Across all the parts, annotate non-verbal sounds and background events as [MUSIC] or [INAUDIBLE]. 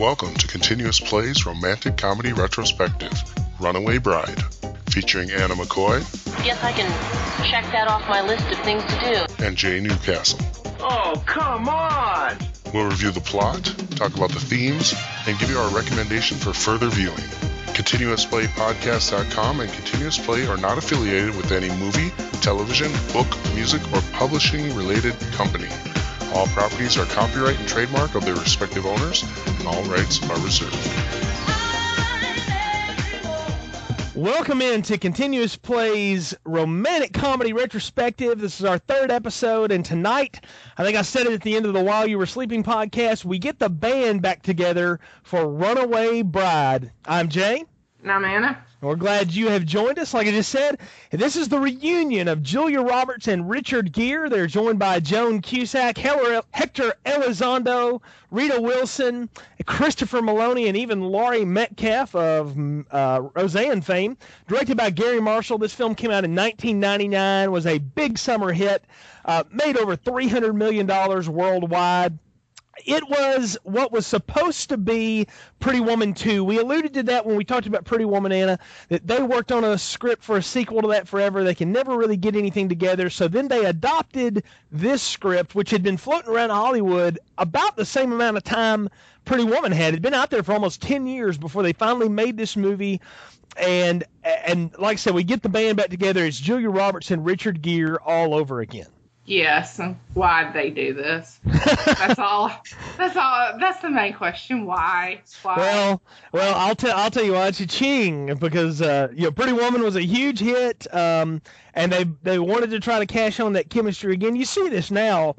Welcome to Continuous Plays Romantic Comedy Retrospective Runaway Bride, featuring Anna McCoy Guess I can check that off my list of things to do. and Jay Newcastle. Oh, come on! We'll review the plot, talk about the themes, and give you our recommendation for further viewing. ContinuousPlayPodcast.com and Continuous Play are not affiliated with any movie, television, book, music, or publishing related company. All properties are copyright and trademark of their respective owners, and all rights are reserved. Welcome in to Continuous Plays Romantic Comedy Retrospective. This is our third episode, and tonight, I think I said it at the end of the While You Were Sleeping podcast, we get the band back together for Runaway Bride. I'm Jay. Anna. We're glad you have joined us. Like I just said, this is the reunion of Julia Roberts and Richard Gere. They're joined by Joan Cusack, Hector Elizondo, Rita Wilson, Christopher Meloni, and even Laurie Metcalf of uh, Roseanne fame. Directed by Garry Marshall, this film came out in 1999, was a big summer hit, uh, made over $300 million worldwide it was what was supposed to be Pretty Woman 2. We alluded to that when we talked about Pretty Woman Anna, that they worked on a script for a sequel to that forever. They can never really get anything together. So then they adopted this script, which had been floating around Hollywood about the same amount of time Pretty Woman had. It had been out there for almost 10 years before they finally made this movie. And and like I said, we get the band back together. It's Julia Roberts and Richard Gere all over again. Yes, and why'd they do this? That's [LAUGHS] all. That's all. That's the main question. Why? Why? Well, well, I'll tell I'll tell you why it's a ching because uh, you know, Pretty Woman was a huge hit, um, and they they wanted to try to cash on that chemistry again. You see this now.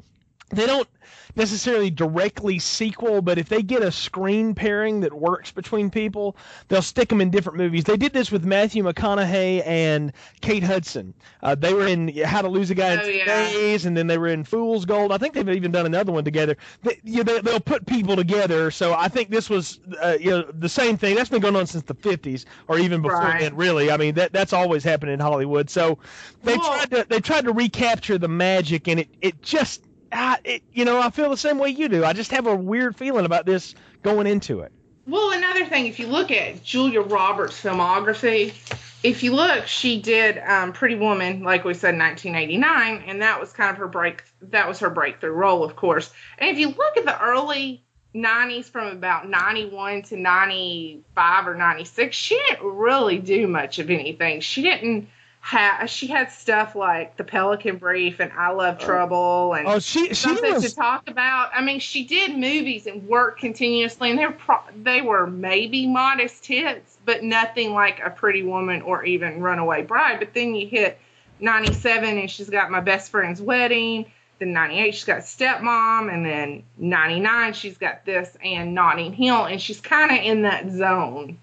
They don't necessarily directly sequel, but if they get a screen pairing that works between people, they'll stick them in different movies. They did this with Matthew McConaughey and Kate Hudson. Uh, they were in How to Lose a Guy in Oh, Two yeah. Days, and then they were in Fool's Gold. I think they've even done another one together. They, you know, they, they'll put people together. So I think this was uh, you know the same thing. That's been going on since the 50s or even before Right. then. Really, I mean that that's always happened in Hollywood. So they Well- tried to they tried to recapture the magic, and it it just ah, it, you know I feel the same way you do. I just have a weird feeling about this going into it. Well, another thing, if you look at Julia Roberts' filmography, if you look, she did um, Pretty Woman, like we said, in 1989, and that was kind of her break. That was her breakthrough role, of course. And if you look at the early 90s, from about 91 to 95 or 96, she didn't really do much of anything. She didn't have. She had stuff like The Pelican Brief and I Love oh. Trouble and Oh, she she something was to talk about. I mean, she did movies and worked continuously, and they were pro- they were maybe modest hits, but nothing like a Pretty Woman or even Runaway Bride. But then you hit '97, and she's got My Best Friend's Wedding. Then '98, she's got Stepmom, and then '99, she's got this and Notting Hill, and she's kind of in that zone.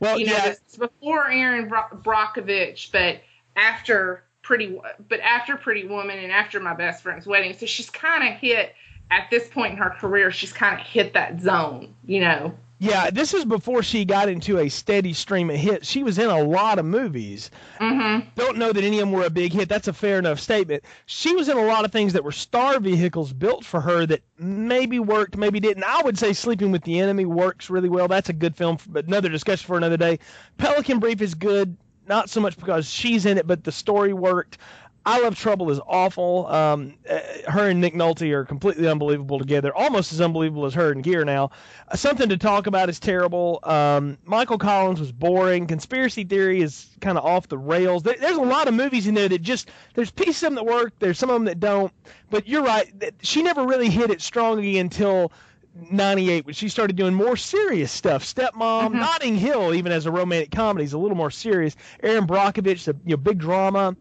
well You know, yeah. it's before Erin Bro- Brockovich, but after Pretty, but after Pretty Woman and after My Best Friend's Wedding. So she's kind of hit at this point in her career. She's kind of hit that zone, you know. Yeah, this is before she got into a steady stream of hits. She was in a lot of movies. Mm-hmm. Don't know that any of them were a big hit. That's a fair enough statement. She was in a lot of things that were star vehicles built for her that maybe worked, maybe didn't. I would say Sleeping with the Enemy works really well. That's a good film, but another discussion for another day. Pelican Brief is good, not so much because she's in it, but the story worked. I Love Trouble is awful. Um, uh, her and Nick Nolte are completely unbelievable together, almost as unbelievable as her and Gere now. Uh, Something to Talk About is terrible. Um, Michael Collins was boring. Conspiracy Theory is kind of off the rails. There, there's a lot of movies in there that just there's pieces of them that work. There's some of them that don't. But you're right. She never really hit it strongly until 98 when she started doing more serious stuff. Stepmom, Mhm. Notting Hill, even as a romantic comedy, is a little more serious. Erin Brockovich, the you know, big drama.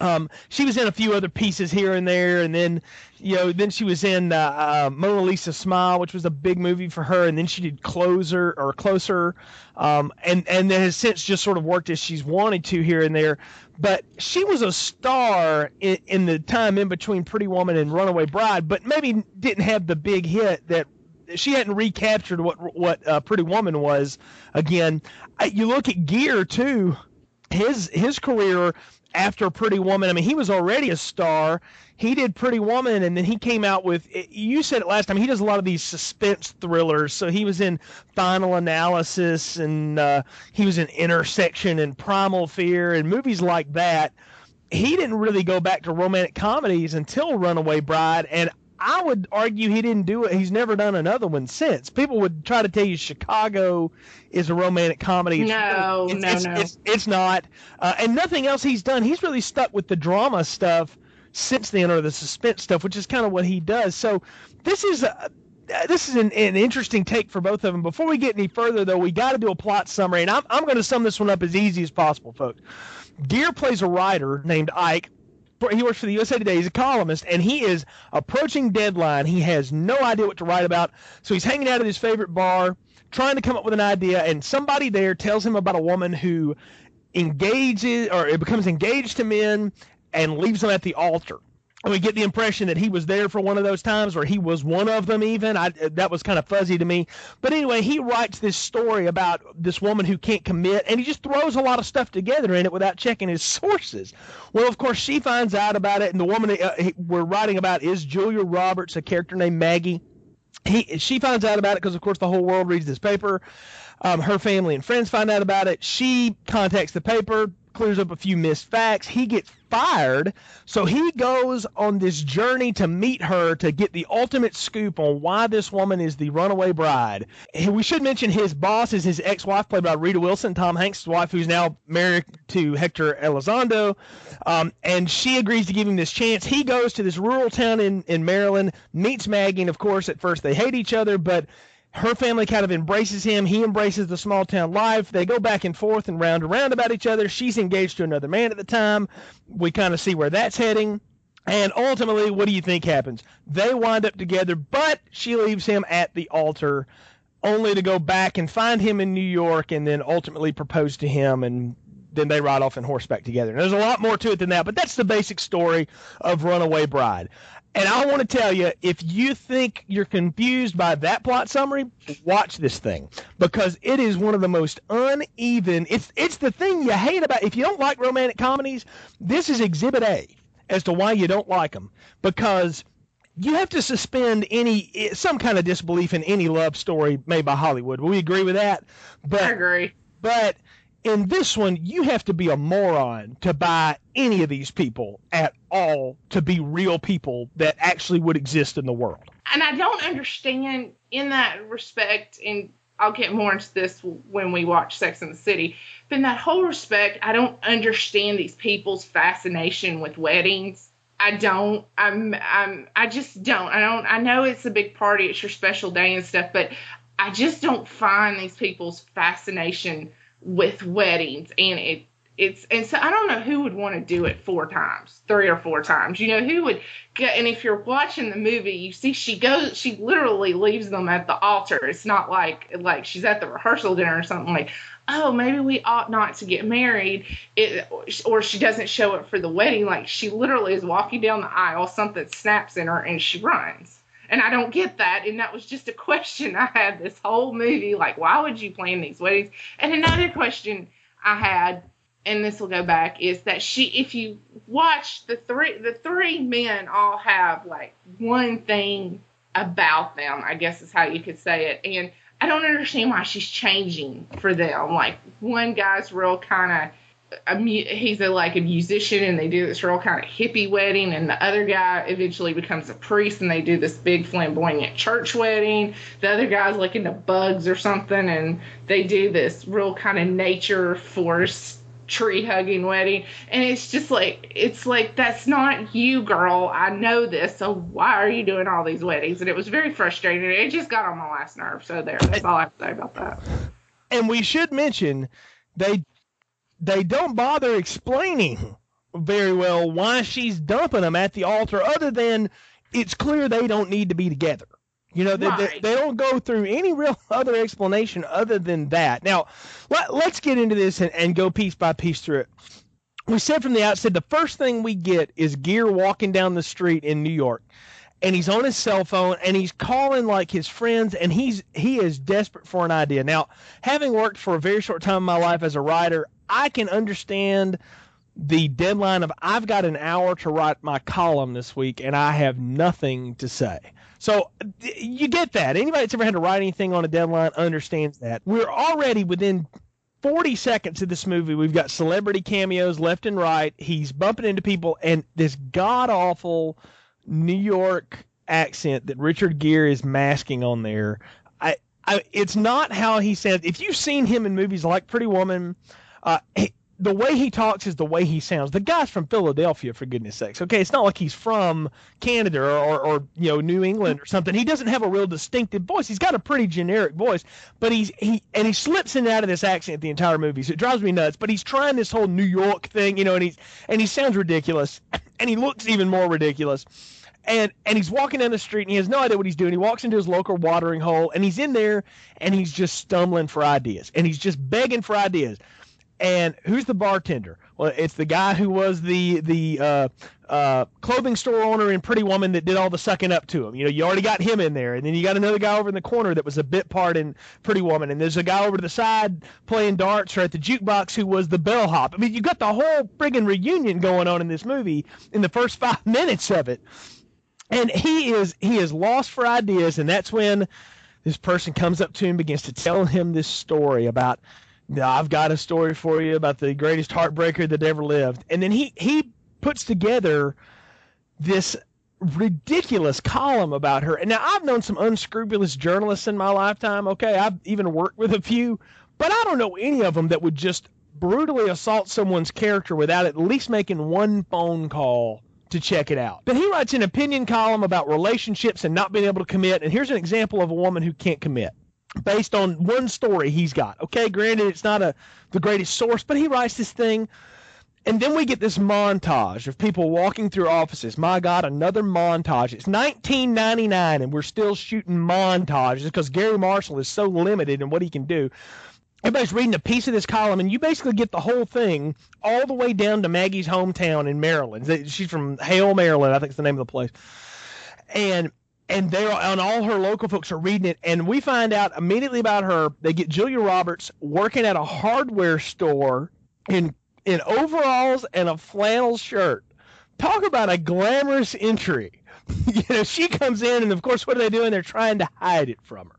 Um, she was in a few other pieces here and there, and then, you know, then she was in uh, uh, Mona Lisa Smile, which was a big movie for her, and then she did Closer or Closer, um, and and then has since just sort of worked as she's wanted to here and there. But she was a star in, in the time in between Pretty Woman and Runaway Bride, but maybe didn't have the big hit that she hadn't recaptured what what uh, Pretty Woman was again. You look at Gere too, his his career after Pretty Woman. I mean, he was already a star. He did Pretty Woman, and then he came out with. You said it last time. He does a lot of these suspense thrillers. So he was in Final Analysis, and uh, he was in Intersection and Primal Fear, and movies like that. He didn't really go back to romantic comedies until Runaway Bride, and I would argue he didn't do it. He's never done another one since. People would try to tell you Chicago is a romantic comedy. It's No, really- it's, no, it's, no. It's, it's not. Uh, and nothing else he's done. He's really stuck with the drama stuff since then, or the suspense stuff, which is kind of what he does. So this is a, this is an, an interesting take for both of them. Before we get any further, though, we got to do a plot summary, and I'm, I'm going to sum this one up as easy as possible, folks. Gere plays a writer named Ike. He works for the USA Today. He's a columnist, and he is approaching deadline. He has no idea what to write about, so he's hanging out at his favorite bar, trying to come up with an idea, and somebody there tells him about a woman who engages or becomes engaged to men and leaves them at the altar. And we get the impression that he was there for one of those times, or he was one of them. Even I, that was kind of fuzzy to me. But anyway, he writes this story about this woman who can't commit, and he just throws a lot of stuff together in it without checking his [LAUGHS] sources. Well, of course, she finds out about it, and the woman uh, we're writing about is Julia Roberts, a character named Maggie. He, she finds out about it because, of course, the whole world reads this paper. Um, her family and friends find out about it. She contacts the paper, clears up a few missed facts. He gets fired, so he goes on this journey to meet her to get the ultimate scoop on why this woman is the runaway bride. And we should mention his boss is his ex-wife, played by Rita Wilson, Tom Hanks' wife, who's now married to Hector Elizondo, um, and she agrees to give him this chance. He goes to this rural town in in Maryland, meets Maggie, and of course, at first they hate each other, but her family kind of embraces him. He embraces the small town life. They go back and forth and round and round about each other. She's engaged to another man at the time. We kind of see where that's heading. And ultimately, what do you think happens? They wind up together, but she leaves him at the altar only to go back and find him in New York and then ultimately propose to him and then they ride off in horseback together. And there's a lot more to it than that, but that's the basic story of Runaway Bride. And I want to tell you, if you think you're confused by that plot summary, watch this thing because it is one of the most uneven. It's it's the thing you hate about. If you don't like romantic comedies, this is Exhibit A as to why you don't like them because you have to suspend any eh, some kind of disbelief in any love story made by Hollywood. Will we agree with that? But I agree. but in this one, you have to be a moron to buy any of these people at all to be real people that actually would exist in the world. and I don't understand in that respect, and I'll get more into this when we watch Sex and the City. But in that whole respect, I don't understand these people's fascination with weddings. I don't. I'm. I'm. I just don't. I don't. I know it's a big party. It's your special day and stuff, but I just don't find these people's fascination with weddings, and it. It's and so I don't know who would want to do it four times, three or four times. You know who would go, and if you're watching the movie, you see she goes, she literally leaves them at the altar. It's not like like she's at the rehearsal dinner or something like, oh, maybe we ought not to get married. It or she doesn't show up for the wedding. Like she literally is walking down the aisle, something snaps in her, and she runs. And I don't get that. And that was just a question I had this whole movie. Like, why would you plan these weddings? And another question I had and this will go back is that she if you watch the three the three men all have like one thing about them i guess is how you could say it and i don't understand why she's changing for them like one guy's real kind of a he's a like a musician and they do this real kind of hippie wedding and the other guy eventually becomes a priest and they do this big flamboyant church wedding. The other guy's like into bugs or something and they do this real kind of nature forest tree hugging wedding. And it's just like it's like that's not you girl. I know this so why are you doing all these weddings? And it was very frustrating. It just got on my last nerve. So there that's all i have to say about that. And we should mention they they don't bother explaining very well why she's dumping them at the altar other than it's clear they don't need to be together you know, they, Right. they, they don't go through any real [LAUGHS] other explanation other than that. Now, let, let's get into this and, and go piece by piece through it. We said from the outset the first thing we get is Gere walking down the street in New York, and he's on his cell phone and he's calling like his friends, and he's he is desperate for an idea. Now, having worked for a very short time in my life as a writer, I can understand the deadline of I've got an hour to write my column this week and I have nothing to say. So you get that. Anybody that's ever had to write anything on a deadline understands that. We're already within 40 seconds of this movie. We've got celebrity cameos left and right. He's bumping into people and this god awful New York accent that Richard Gere is masking on there. I, I it's not how he says. If you've seen him in movies like Pretty Woman, uh, he- the way he talks is the way he sounds. The guy's from Philadelphia, for goodness sakes. Okay, it's not like he's from Canada or, or, or you know New England or something. He doesn't have a real distinctive voice. He's got a pretty generic voice, but he's he and he slips in and out of this accent the entire movie, so it drives me nuts. But he's trying this whole New York thing, you know, and he's and he sounds ridiculous, [COUGHS] and he looks even more ridiculous and and he's walking down the street and he has no idea what he's doing. He walks into his local watering hole and he's in there and he's just stumbling for ideas and he's just begging for ideas. And who's the bartender? Well, it's the guy who was the the uh, uh, clothing store owner in Pretty Woman that did all the sucking up to him. You know, you already got him in there, and then you got another guy over in the corner that was a bit part in Pretty Woman, and there's a guy over to the side playing darts or at the jukebox who was the bellhop. I mean, you got the whole friggin' reunion going on in this movie in the first five [LAUGHS] minutes of it and he is he is lost for ideas and that's when this person comes up to him begins to tell him this story about "Now, I've got a story for you about the greatest heartbreaker that ever lived. And then he he puts together this ridiculous column about her. And now I've known some unscrupulous journalists in my lifetime okay? I've even worked with a few but I don't know any of them that would just brutally assault someone's character without at least making one phone call to check it out. But he writes an opinion column about relationships and not being able to commit. And here's an example of a woman who can't commit based on one story he's got. Okay, granted, it's not a the greatest source, but he writes this thing. And then we get this montage of people walking through offices. My God, another montage. It's 1999, and we're still shooting montages because Garry Marshall is so limited in what he can do everybody's reading a piece of this column, and you basically get the whole thing all the way down to Maggie's hometown in Maryland. She's from Hale, Maryland, I think is the name of the place. And and they're and all her local folks are reading it, and we find out immediately about her. They get Julia Roberts working at a hardware store in in overalls and a flannel shirt. Talk about a glamorous entry. [LAUGHS] you know, she comes in, and of course, what are they doing? They're trying to hide it from her.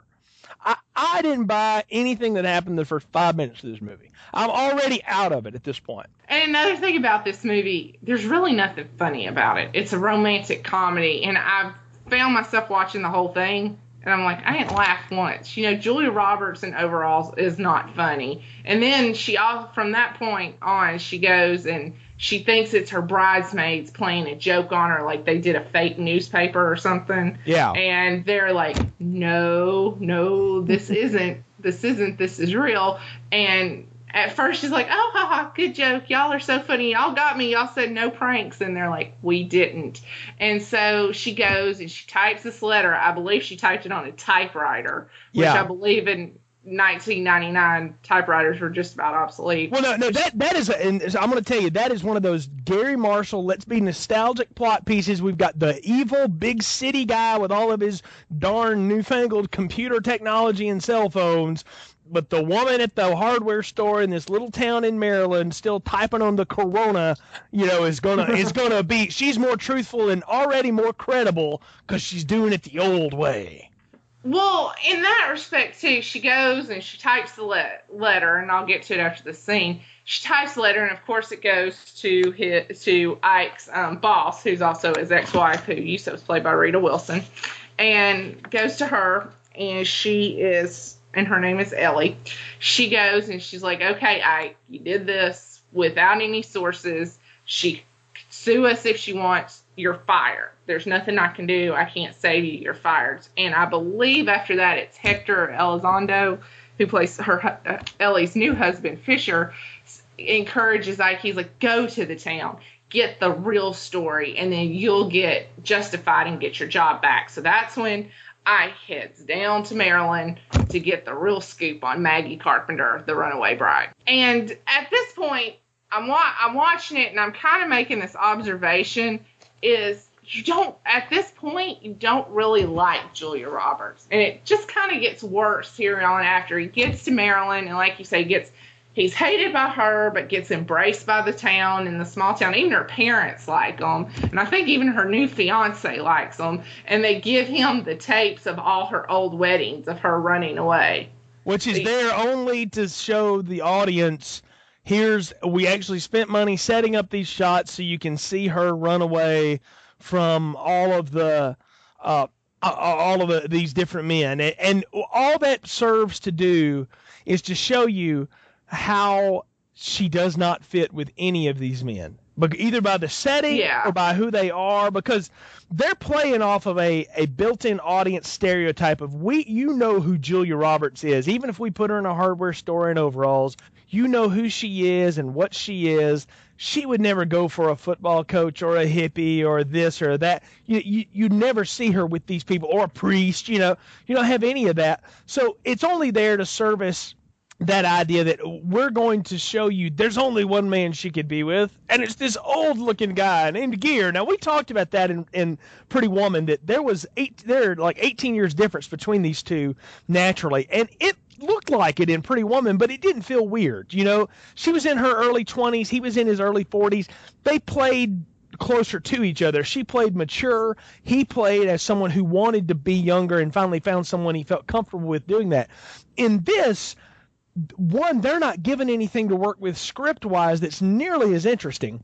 I, I didn't buy anything that happened the first five minutes of this movie. I'm already out of it at this point. And another thing about this movie, there's really nothing funny about it. It's a romantic comedy, and I've found myself watching the whole thing, and I'm like, I didn't laugh once. You know, Julia Roberts in overalls is not funny. And then she, all from that point on, she goes and she thinks it's her bridesmaids playing a joke on her, like they did a fake newspaper or something. Yeah. And they're like, no, no, this [LAUGHS] isn't, this isn't, this is real. And at first she's like, oh, haha, good joke. Y'all are so funny. Y'all got me. Y'all said no pranks. And they're like, we didn't. And so she goes and she types this letter. I believe she typed it on a typewriter, which Yeah. I believe in 1999 typewriters were just about obsolete. Well, no, no, that that is, a, and I'm going to tell you, that is one of those Garry Marshall. Let's be nostalgic plot pieces. We've got the evil big city guy with all of his darn newfangled computer technology and cell phones, but the woman at the hardware store in this little town in Maryland still typing on the Corona, you know, is gonna [LAUGHS] is gonna be. She's more truthful and already more credible because she's doing it the old way. Well, in that respect too, she goes and she types the le- letter, and I'll get to it after the scene. She types the letter, and of course, it goes to his to Ike's um, boss, who's also his ex-wife, who used was played by Rita Wilson, and goes to her, and she is, and her name is Ellie. She goes and she's like, "Okay, Ike, you did this. without any sources. She sue us if she wants. You're fired. There's nothing I can do. I can't save you. You're fired. And I believe after that, it's Hector Elizondo, who plays her uh, Ellie's new husband, Fisher, encourages Ike. He's like, go to the town, get the real story, and then you'll get justified and get your job back. So that's when Ike heads down to Maryland to get the real scoop on Maggie Carpenter, the runaway bride. And at this point, I'm wa- I'm watching it and I'm kind of making this observation is you don't at this point you don't really like Julia Roberts. And it just kind of gets worse here on after he gets to Maryland and like you say gets he's hated by her but gets embraced by the town and the small town. Even her parents like him. And I think even her new fiance likes him. And they give him the tapes of all her old weddings of her running away. Which is there only to show the audience here's we actually spent money setting up these shots so you can see her run away from all of the uh, all of the, these different men. And, and all that serves to do is to show you how she does not fit with any of these men. But either by the setting Yeah. or by who they are because they're playing off of a, a built-in audience stereotype of we you know who Julia Roberts is even if we put her in a hardware store in overalls you know who she is and what she is she would never go for a football coach or a hippie or this or that. You you, you never see her with these people or a priest you know. You don't have any of that. So it's only there to service that idea that we're going to show you there's only one man she could be with, and it's this old looking guy named Gere. Now we talked about that in, in Pretty Woman that there was eight there like 18 years difference between these two naturally, and it looked like it in Pretty Woman, but it didn't feel weird. You know, she was in her early 20s, he was in his early 40s. They played closer to each other. She played mature. He played as someone who wanted to be younger and finally found someone he felt comfortable with doing that. In this, one, they're not given anything to work with script wise that's nearly as interesting.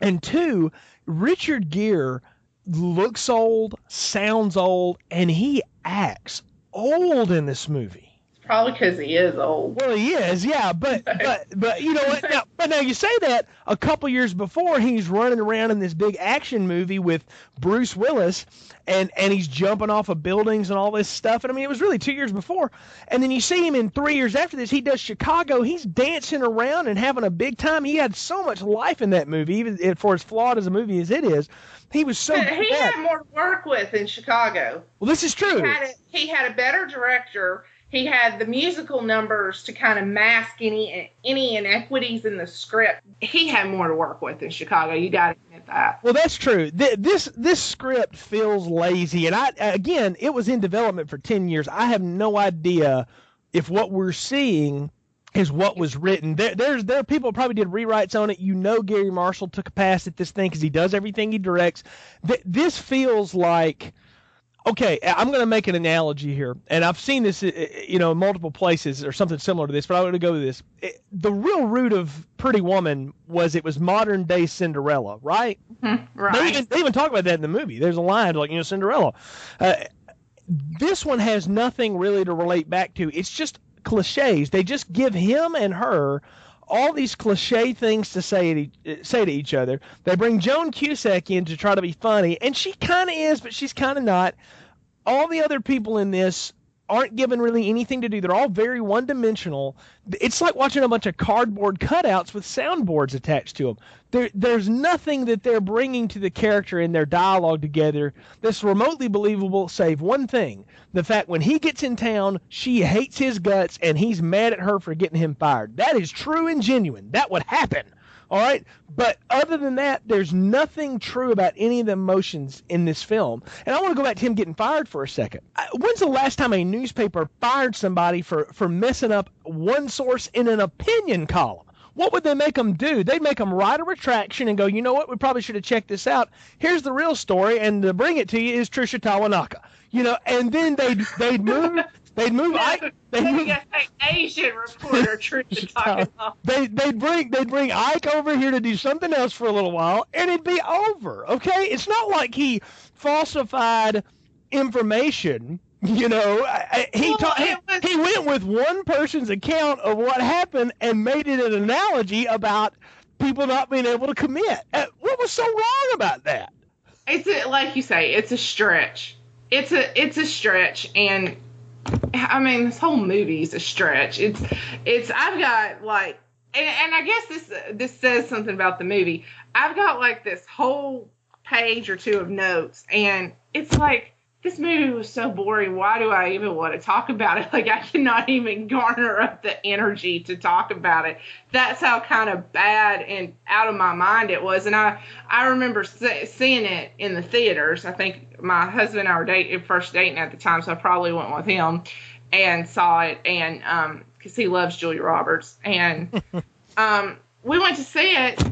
And two, Richard Gere looks old, sounds old, and he acts old in this movie. Probably because he is old Well, he is, yeah, but [LAUGHS] but but you know what? Now, but now you say that a couple years before he's running around in this big action movie with Bruce Willis, and and he's jumping off of buildings and all this stuff. And I mean, it was really two years before. And then you see him in three years after this. He does Chicago. He's dancing around and having a big time. He had so much life in that movie, even for as flawed as a movie as it is. He was so. [LAUGHS] he had more to work with in Chicago Well, this is true. he had a, he had a better director. He had the musical numbers to kind of mask any any inequities in the script. He had more to work with in Chicago. You got to admit that. Well, that's true. Th- This this script feels lazy, and I again, it was in development for ten years. I have no idea if what we're seeing is what was written. There, there's there are people probably did rewrites on it. You know, Garry Marshall took a pass at this thing because he does everything he directs. Th- this feels like. Okay, I'm going to make an analogy here, and I've seen this, uh, you know, in multiple places or something similar to this, but I'm going to go with this. It, the real root of Pretty Woman was it was modern day Cinderella, right? [LAUGHS] They Right. even, they even talk about that in the movie. There's a line like, you know, Cinderella. Uh, this one has nothing really to relate back to. It's just cliches. They just give him and her all these cliche things to say to, say to each other. They bring Joan Cusack in to try to be funny, and she kind of is, but she's kind of not. All the other people in this aren't given really anything to do. They're all very one dimensional. It's like watching a bunch of cardboard cutouts with soundboards attached to them. There, there's nothing that they're bringing to the character in their dialogue together that's remotely believable, save one thing the fact when he gets in town, she hates his guts and he's mad at her for getting him fired. That is true and genuine. That would happen. All right. But other than that, there's nothing true about any of the emotions in this film. And I want to go back to him getting fired for a second. When's the last time a newspaper fired somebody for, for messing up one source in an opinion column? What would they make them do? They'd make them write a retraction and go, you know what? We probably should have checked this out. Here's the real story, and to bring it to you is Tricia Takanawa. You know, and then they'd they'd move they'd move Ike, they'd Then you move, Asian reporter [LAUGHS] Tricia talking about. they they'd bring they'd bring Ike over here to do something else for a little while, and it'd be over. Okay, it's not like he falsified information. [LAUGHS] You know, I- I- he Well, ta- he, was- he went with one person's account of what happened and made it an analogy about people not being able to commit. Uh, what was so wrong about that? It's a, like you say, it's a stretch. It's a it's a stretch, and I mean this whole movie is a stretch. It's it's I've got like, and, and I guess this this says something about the movie. I've got like this whole page or two of notes, and it's like this movie was so boring. Why do I even want to talk about it? [LAUGHS] Like I cannot even garner up the energy to talk about it. That's how kind of bad and out of my mind it was. And I I remember seeing it in the theaters. I think my husband and I were dating, first dating at the time, so I probably went with him and saw it. And um, because he loves Julia Roberts, and [LAUGHS] um, we went to see it.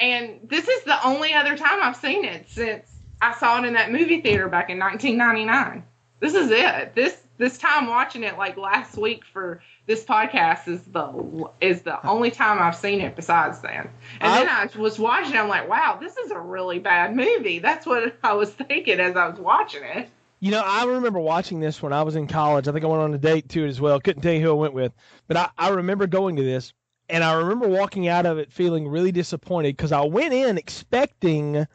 And this is the only other time I've seen it since I saw it in that movie theater back in 1999. This is it. This this time watching it like last week for this podcast is the is the only time I've seen it besides then. And I, then I was watching it, I'm like, wow, this is a really bad movie. That's what I was thinking as I was watching it. You know, I remember watching this when I was in college. I think I went on a date to it as well. Couldn't tell you who I went with, but I, I remember going to this and I remember walking out of it feeling really disappointed because I went in expecting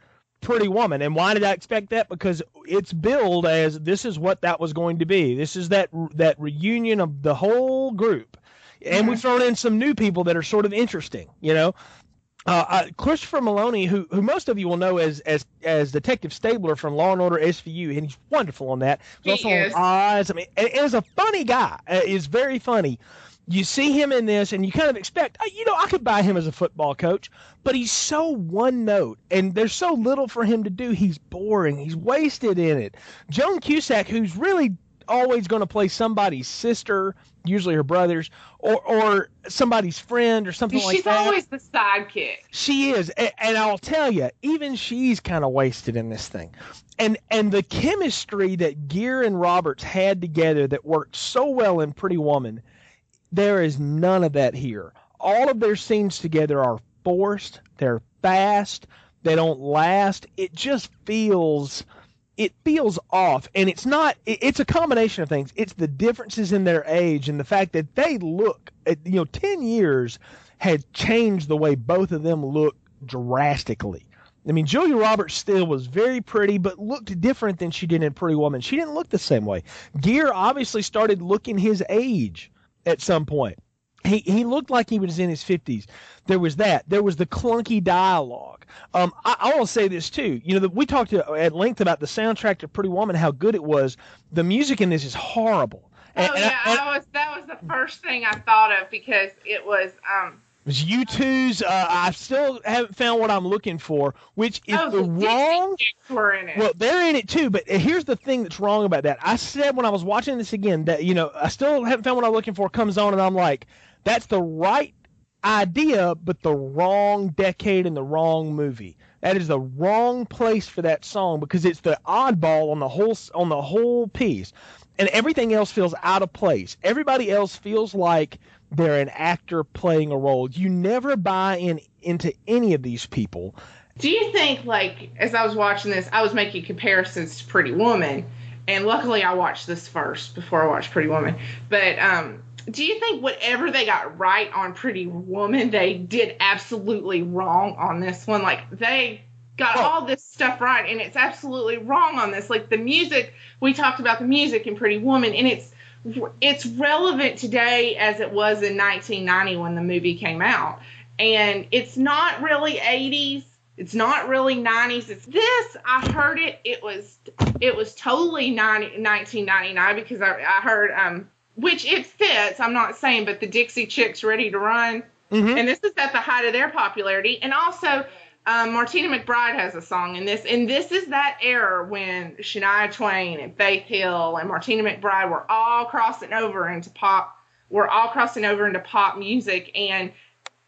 Pretty Woman. And why did I expect that? Because it's billed as this is what that was going to be. This is that that reunion of the whole group, and we've thrown in some new people that are sort of interesting. You know, uh, uh, Christopher Meloni, who who most of you will know as as as Detective Stabler from Law and Order SVU, and he's wonderful on that. He's he also is. on Oz. I mean, and, and is a funny guy. Uh, is very funny you see him in this and you kind of expect uh, you know i could buy him as a football coach. But he's so one note and there's so little for him to do he's boring he's wasted in it. Joan cusack who's really always going to play somebody's sister usually her brothers or or somebody's friend or something she's like that. she's always the sidekick. She is and, and i'll tell you even she's kind of wasted in this thing. And and the chemistry that Gere and Roberts had together that worked so well in Pretty Woman there is none of that here. All of their scenes together are forced, they're fast, they don't last. It just feels it feels off and it's not it's a combination of things. It's the differences in their age and the fact that they look eh, you know 10 years had changed the way both of them look drastically. I mean, Julia Roberts still was very pretty, but looked different than she did in Pretty Woman. She didn't look the same way. Gere obviously started looking his age at some point. He he looked like he was in his fifties. There was that. There was the clunky dialogue. Um, I, I want to say this too. You know, the, we talked at length about the soundtrack to Pretty Woman, how good it was. The music in this is horrible. And, oh yeah, I, I was that was the first thing I thought of because it was um was U2's. Uh, I still haven't found what I'm looking for, which is oh, the, wrong. Were in it. Well, they're in it too, but here's the thing that's wrong about that. I said when I was watching this again that you know I still haven't found what I'm looking for. Comes on and I'm like, that's the right idea, but the wrong decade and the wrong movie. That is the wrong place for that song because it's the oddball on the whole on the whole piece, and everything else feels out of place. Everybody else feels like they're an actor playing a role. You never buy in into any of these people. Do you think, like, as I was watching this, I was making comparisons to Pretty Woman, and luckily I watched this first before I watched Pretty Woman. But um, do you think whatever they got right on Pretty Woman, they did absolutely wrong on this one? Like, they got all this stuff right, and it's absolutely wrong on this. Like, the music, we talked about the music in Pretty Woman, and it's it's relevant today as it was in 1990 when the movie came out. And it's not really 80s. It's not really 90s. It's this. I heard it. It was it was totally 90, 1999 because I, I heard um which it fits. I'm not saying, but the Dixie Chicks Ready to Run, mm-hmm. and this is at the height of their popularity. And also, um, Martina McBride has a song in this, and this is that era when Shania Twain and Faith Hill and Martina McBride were all crossing over into pop. We're all crossing over into pop music, and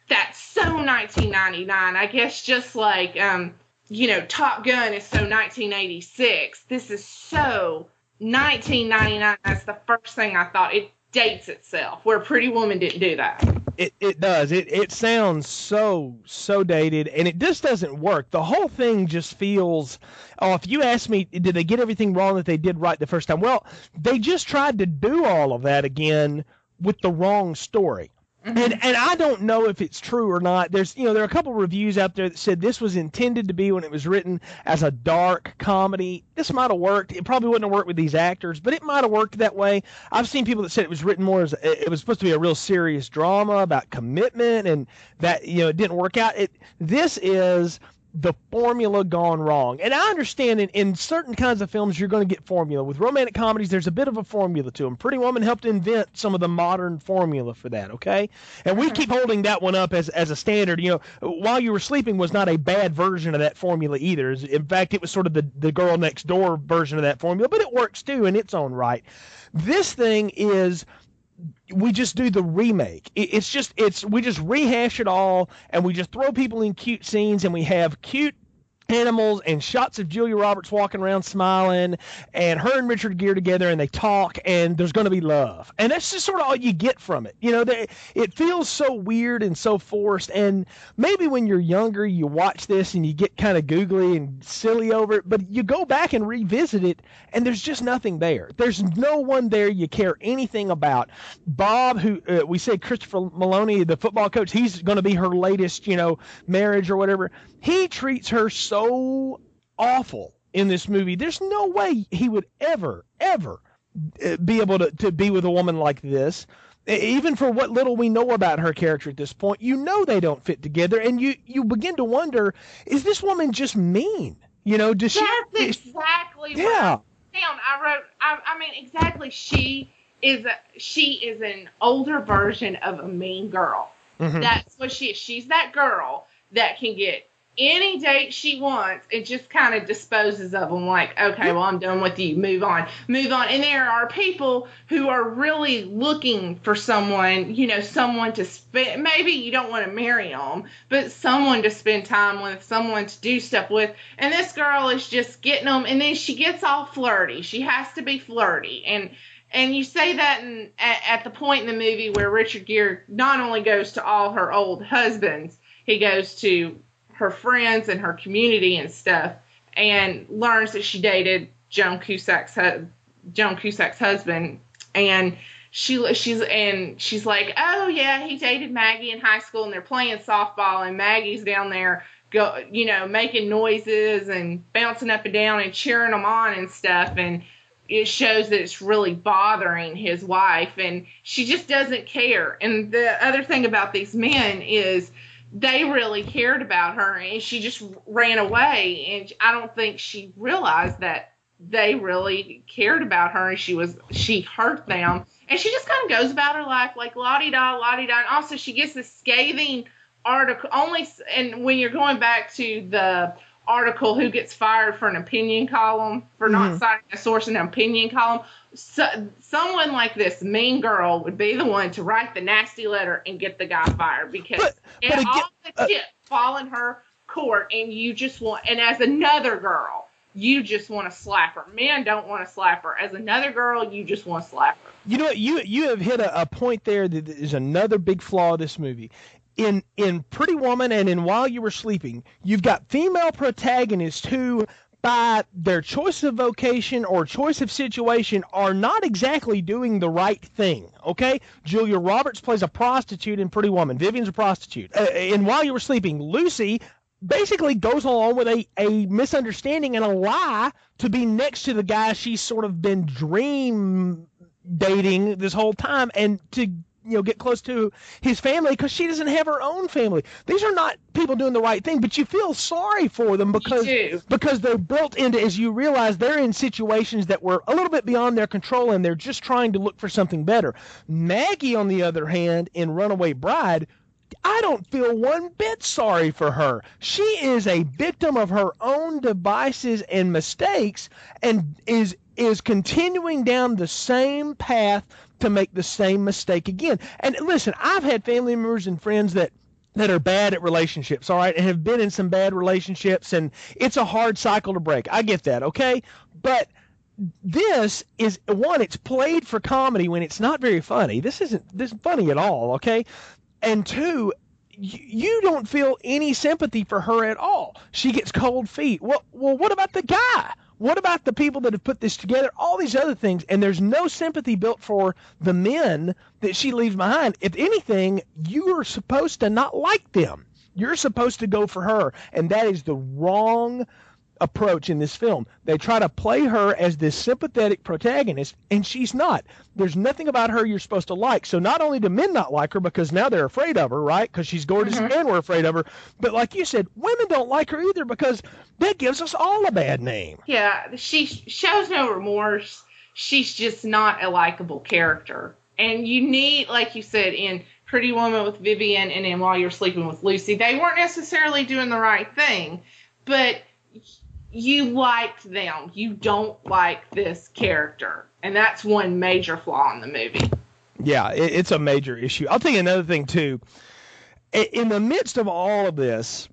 that's so 1999. I guess just like um, you know, Top Gun is so 1986. This is so 1999. That's the first thing I thought. It dates itself. Where Pretty Woman didn't do that. It it does. It it sounds so so dated, and it just doesn't work. The whole thing just feels. Oh, if you ask me, did they get everything wrong that they did right the first time? Well, they just tried to do all of that again with the wrong story. And mm-hmm. and I don't know if it's true or not. There's you know there are a couple reviews out there that said this was intended to be when it was written as a dark comedy. This might have worked. It probably wouldn't have worked with these actors, but it might have worked that way. I've seen people that said it was written more as it was supposed to be a real serious drama about commitment and that you know it didn't work out. It this is the formula gone wrong. And I understand in, in certain kinds of films you're going to get formula. With romantic comedies, there's a bit of a formula to them. Pretty Woman helped invent some of the modern formula for that, okay? And we keep holding that one up as, as a standard. You know, While You Were Sleeping was not a bad version of that formula either. In fact, it was sort of the, the girl next door version of that formula, but it works too in its own right. This thing is we just do the remake. It's just it's we just rehash it all and we just throw people in cute scenes and we have cute animals and shots of Julia Roberts walking around smiling and her and Richard Gere together and they talk and there's going to be love. And that's just sort of all you get from it. You know, they, it feels so weird and so forced and maybe when you're younger you watch this and you get kind of googly and silly over it, but you go back and revisit it and there's just nothing there. There's no one there you care anything about. Bob who uh, we say Christopher Meloni, the football coach, he's going to be her latest, you know, marriage or whatever. He treats her so awful in this movie. There's no way he would ever, ever uh, be able to, to be with a woman like this. Even for what little we know about her character at this point, you know they don't fit together, and you you begin to wonder: Is this woman just mean? You know, does That's she? exactly yeah. I down. I wrote. I, I mean, exactly. She is. A, she is an older version of a mean girl. Mhm. That's what she is. She's that girl that can get any date she wants and just kind of disposes of them like okay well i'm done with you move on. Move on. And there are people who are really looking for someone you know someone to spend maybe you don't want to marry them but someone to spend time with someone to do stuff with. And this girl is just getting them and then she gets all flirty. She has to be flirty. And and you say that in, at, at the point in the movie where richard gere not only goes to all her old husbands he goes to her friends and her community and stuff, and learns that she dated Joan Cusack's hu- Joan Cusack's husband, and she she's and she's like, oh yeah, he dated Maggie in high school, and they're playing softball, and Maggie's down there go you know making noises and bouncing up and down and cheering them on and stuff, and it shows that it's really bothering his wife, and she just doesn't care. And the other thing about these men is they really cared about her and she just ran away and i don't think she realized that they really cared about her and she was she hurt them. And she just kind of goes about her life like lottie da lottie da and also she gets this scathing article only and when you're going back to the article who gets fired for an opinion column for not Mhm. citing a source in an opinion column so, someone like this mean girl would be the one to write the nasty letter and get the guy fired because But- and but again- all the uh, chips fall in her court and you just want and as another girl you just want to slap her men don't want to slap her as another girl you just want to slap her You know what? You you have hit a, a point there that is another big flaw of this movie. In in Pretty Woman and in While You Were Sleeping, you've got female protagonists who, by their choice of vocation or choice of situation, are not exactly doing the right thing. Okay, Julia Roberts plays a prostitute in Pretty Woman. Vivian's a prostitute. Uh, in While You Were Sleeping, Lucy basically goes along with a, a misunderstanding and a lie to be next to the guy she's sort of been dream dating this whole time and to you know get close to his family because she doesn't have her own family. These are not people doing the right thing but you feel sorry for them because because they're built into as you realize they're in situations that were a little bit beyond their control and they're just trying to look for something better. Maggie on the other hand in runaway bride I don't feel one bit sorry for her. She is a victim of her own devices and mistakes and is is continuing down the same path to make the same mistake again. And listen, I've had family members and friends that that are bad at relationships, all right, and have been in some bad relationships and it's a hard cycle to break. I get that, okay? But this is one it's played for comedy when it's not very funny. This isn't this funny at all, okay? and two, you, don't feel any sympathy for her at all. She gets cold feet. Well, well, what about the guy? What about the people that have put this together? All these other things, and there's no sympathy built for the men that she leaves behind. If anything, you are supposed to not like them. You're supposed to go for her, and that is the wrong approach in this film. They try to play her as this sympathetic protagonist, and she's not. There's nothing about her you're supposed to like. So not only do men not like her because now they're afraid of her, right? Because she's gorgeous Mhm. and we're afraid of her. But like you said, women don't like her either because that gives us all a bad name. Yeah, she shows no remorse. She's just not a likable character. And you need, like you said, in Pretty Woman with Vivian and in While You're Sleeping with Lucy, they weren't necessarily doing the right thing, but you liked them. You don't like this character. And that's one major flaw in the movie. Yeah, it, it's a major issue. I'll tell you another thing too. In the midst of all of this,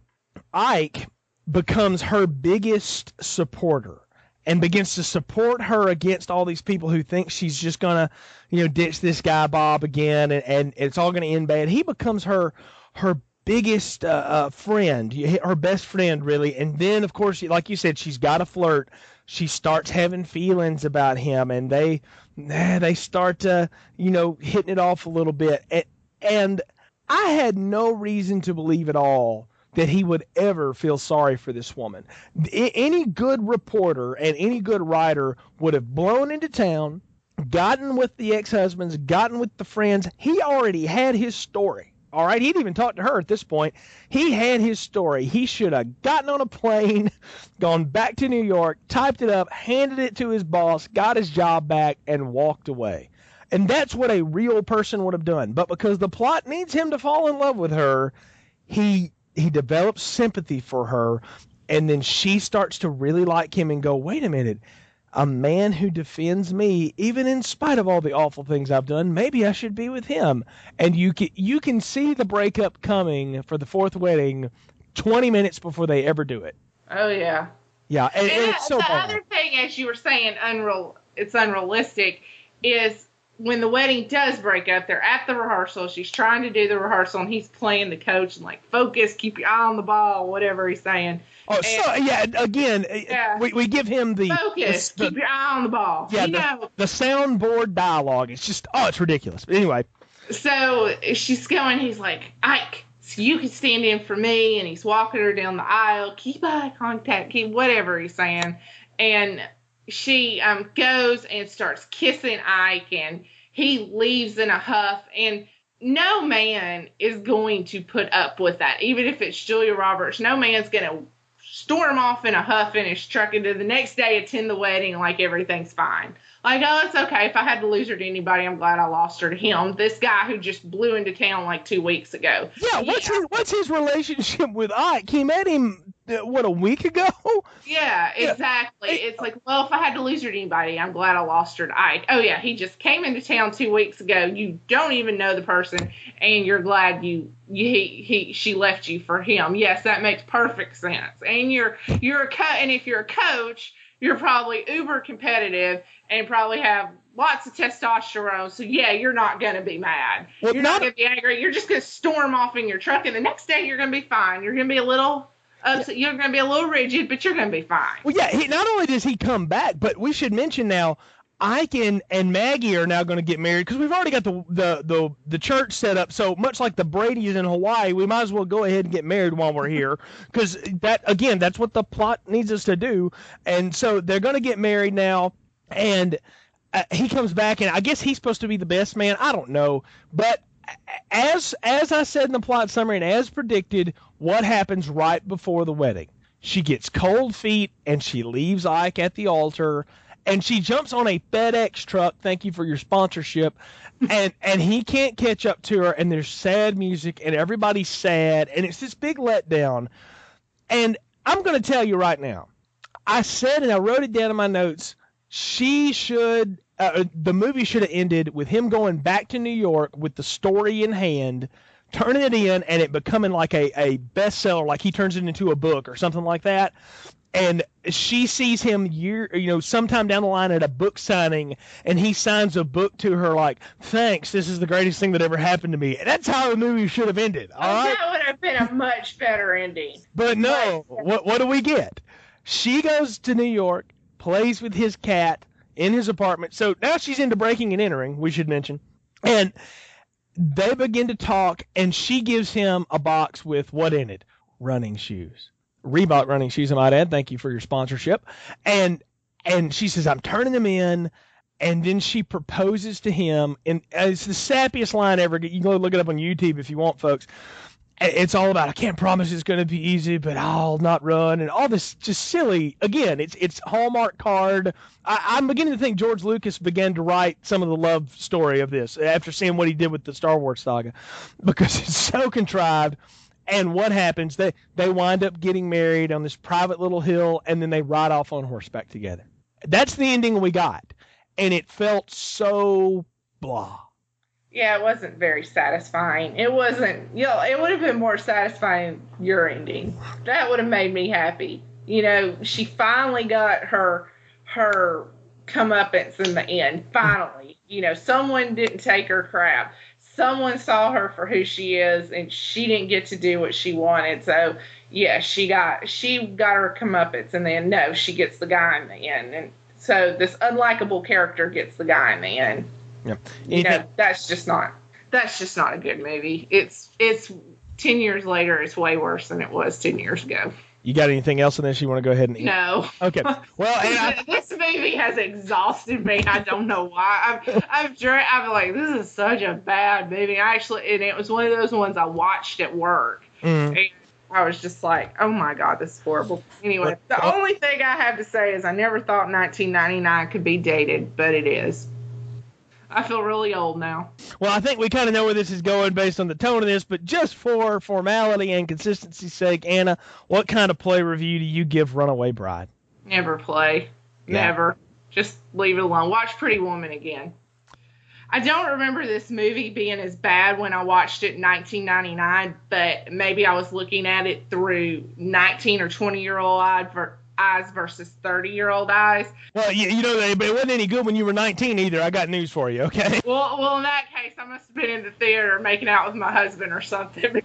Ike becomes her biggest supporter and begins to support her against all these people who think she's just gonna, you know, ditch this guy Bob again and, and it's all gonna end bad. He becomes her her biggest uh, uh, friend, her best friend really. And then of course, like you said, she's got a flirt. She starts having feelings about him, and they they start uh, you know hitting it off a little bit. And, and I had no reason to believe at all that he would ever feel sorry for this woman. Any good reporter and any good writer would have blown into town, gotten with the ex-husbands, gotten with the friends. He already had his story. All right, he'd even talked to her at this point. He had his story. He should have gotten on a plane, [LAUGHS] gone back to New York, typed it up, handed it to his boss, got his job back, and walked away. And that's what a real person would have done. But because the plot needs him to fall in love with her, he he develops sympathy for her, and then she starts to really like him and go, wait a minute, a man who defends me, even in spite of all the awful things I've done, maybe I should be with him. And you can you can see the breakup coming for the fourth wedding, twenty minutes before they ever do it. Oh, yeah. Yeah, and, and And it's so the bad. other thing, as you were saying, unreal, it's unrealistic, is when the wedding does break up, they're at the rehearsal. She's trying to do the rehearsal, and he's playing the coach and like, focus, keep your eye on the ball, whatever he's saying. Oh, so yeah. Again, Yeah. we, we give him the Focus, the, keep your eye on the ball. yeah you the, know, the soundboard dialogue. It's just oh, it's ridiculous. But anyway, so she's going, he's like, Ike, so you can stand in for me. And he's walking her down the aisle, keep eye contact, keep whatever he's saying. And she um, goes and starts kissing Ike, and he leaves in a huff. And no man is going to put up with that, even if it's Julia Roberts. No man's going to storm off in a huff in his truck and then the next day attend the wedding like everything's fine. Like, oh, it's okay. If I had to lose her to anybody, I'm glad I lost her to him. This guy who just blew into town like two weeks ago. yeah. What's his what's his relationship with Ike? He met him what a week ago. [LAUGHS] Yeah, Yeah. exactly. It's like, well, if I had to lose her to anybody, I'm glad I lost her to Ike. Oh yeah, he just came into town two weeks ago. You don't even know the person, and you're glad you, you he, he she left you for him. Yes, that makes perfect sense. And you're you're a co- and if you're a coach, you're probably uber competitive and probably have lots of testosterone. So yeah, you're not gonna be mad. Well, you're not- not gonna be angry. You're just gonna storm off in your truck, and the next day you're gonna be fine. You're gonna be a little upset. You're gonna be a little rigid, but you're gonna be fine. Well, yeah. He, not only does he come back, but we should mention now. Ike and, and Maggie are now going to get married because we've already got the, the the the church set up. So much like the Brady's in Hawaii, we might as well go ahead and get married while we're here [LAUGHS] because that again, that's what the plot needs us to do. And so they're going to get married now, and uh, he comes back, and I guess he's supposed to be the best man. I don't know, but as as I said in the plot summary and as predicted, what happens right before the wedding? She gets cold feet and she leaves Ike at the altar and she jumps on a FedEx truck. Thank you for your sponsorship. And and he can't catch up to her and there's sad music and everybody's sad and it's this big letdown. And I'm going to tell you right now. I said and I wrote it down in my notes. She should uh, the movie should have ended with him going back to New York with the story in hand, turning it in, and it becoming like a, a bestseller, like he turns it into a book or something like that. And she sees him year, you know, sometime down the line at a book signing, and he signs a book to her like, "Thanks, this is the greatest thing that ever happened to me." And that's how the movie should have ended. All right. That would have been a much better ending. But no, what what do we get? She goes to New York, plays with his cat in his apartment. So now she's into breaking and entering, we should mention. And they begin to talk, and she gives him a box with what in it? Running shoes. Reebok running shoes, I might add. Thank you for your sponsorship. And and she says, I'm turning them in. And then she proposes to him, and it's the sappiest line ever. You can go look it up on YouTube if you want, folks it's all about I can't promise it's going to be easy, but I'll not run and all this just silly. Again, it's it's Hallmark card. I, am beginning to think George Lucas began to write some of the love story of this after seeing what he did with the Star Wars saga, [LAUGHS] because it's so contrived. And what happens? They they wind up getting married on this private little hill, and then they ride off on horseback together. That's the ending we got, and it felt so blah yeah, it wasn't very satisfying. It wasn't, you know, it would have been more satisfying your ending. That would have made me happy. You know, she finally got her her comeuppance in the end. Finally, you know, someone didn't take her crap. Someone saw her for who she is, and she didn't get to do what she wanted. So, yeah, she got she got her comeuppance, and then no, she gets the guy in the end, and so this unlikable character gets the guy in the end. Yeah. You know, that's just not that's just not a good movie. It's it's ten years later, it's way worse than it was ten years ago. You got anything else in this you want to go ahead and eat? No. Okay. Well, I, [LAUGHS] this movie has exhausted me. I don't know why. I've I've dra- I'm like this is such a bad movie. I actually, and it was one of those ones I watched at work. Mm. And I was just like, oh my god, this is horrible. Anyway, the only thing I have to say is I never thought 1999 could be dated, but it is. I feel really old now. Well, I think we kind of know where this is going based on the tone of this, but just for formality and consistency's sake, Anna, what kind of play review do you give Runaway Bride? Never play. Yeah. Never. Just leave it alone. Watch Pretty Woman again. I don't remember this movie being as bad when I watched it in 1999, but maybe I was looking at it through 19 or 20 year old eyes versus 30 year old eyes. Well, you, you know, it wasn't any good when you were 19 either. I got news for you, okay? [LAUGHS] Well, well, in that case, I must have been in the theater making out with my husband or something.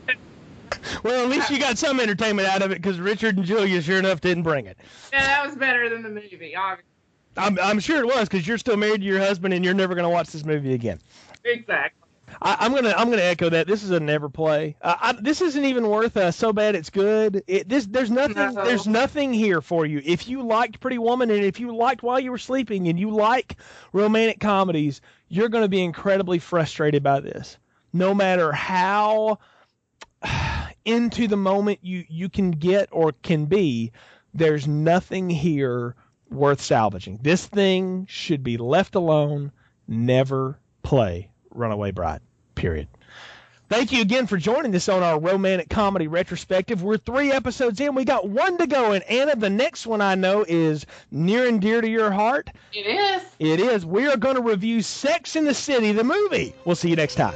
[LAUGHS] well, at least you got some entertainment out of it because Richard and Julia sure enough didn't bring it. Yeah, that was better than the movie, obviously. I'm, I'm sure it was because you're still married to your husband and you're never going to watch this movie again. Exactly. I, am gonna I'm gonna echo that. This is a never play. Uh, I, this isn't even worth uh, so bad it's good. It, this there's nothing no. there's nothing here for you. If you liked Pretty Woman and if you liked While You Were Sleeping and you like romantic comedies, you're gonna be incredibly frustrated by this. No matter how [SIGHS] into the moment you you can get or can be, there's nothing here worth salvaging. This thing should be left alone. Never play Runaway Bride. Period. Thank you again for joining us on our romantic comedy retrospective. We're three episodes in. We got one to go. And Anna, the next one I know is near and dear to your heart. It is. It is. We are going to review Sex in the City, the movie. We'll see you next time.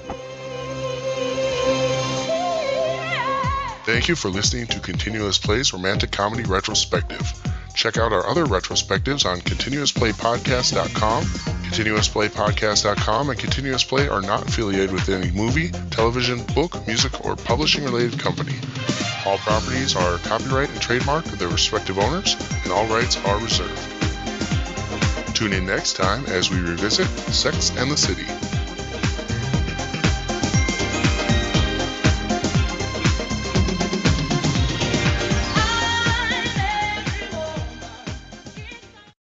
Thank you for listening to Continuous Plays Romantic Comedy Retrospective. Check out our other retrospectives on continuousplaypodcast.com. Continuousplaypodcast.com and Continuous Play are not affiliated with any movie, television, book, music, or publishing related company. All properties are copyright and trademark of their respective owners, and all rights are reserved. Tune in next time as we revisit Sex and the City.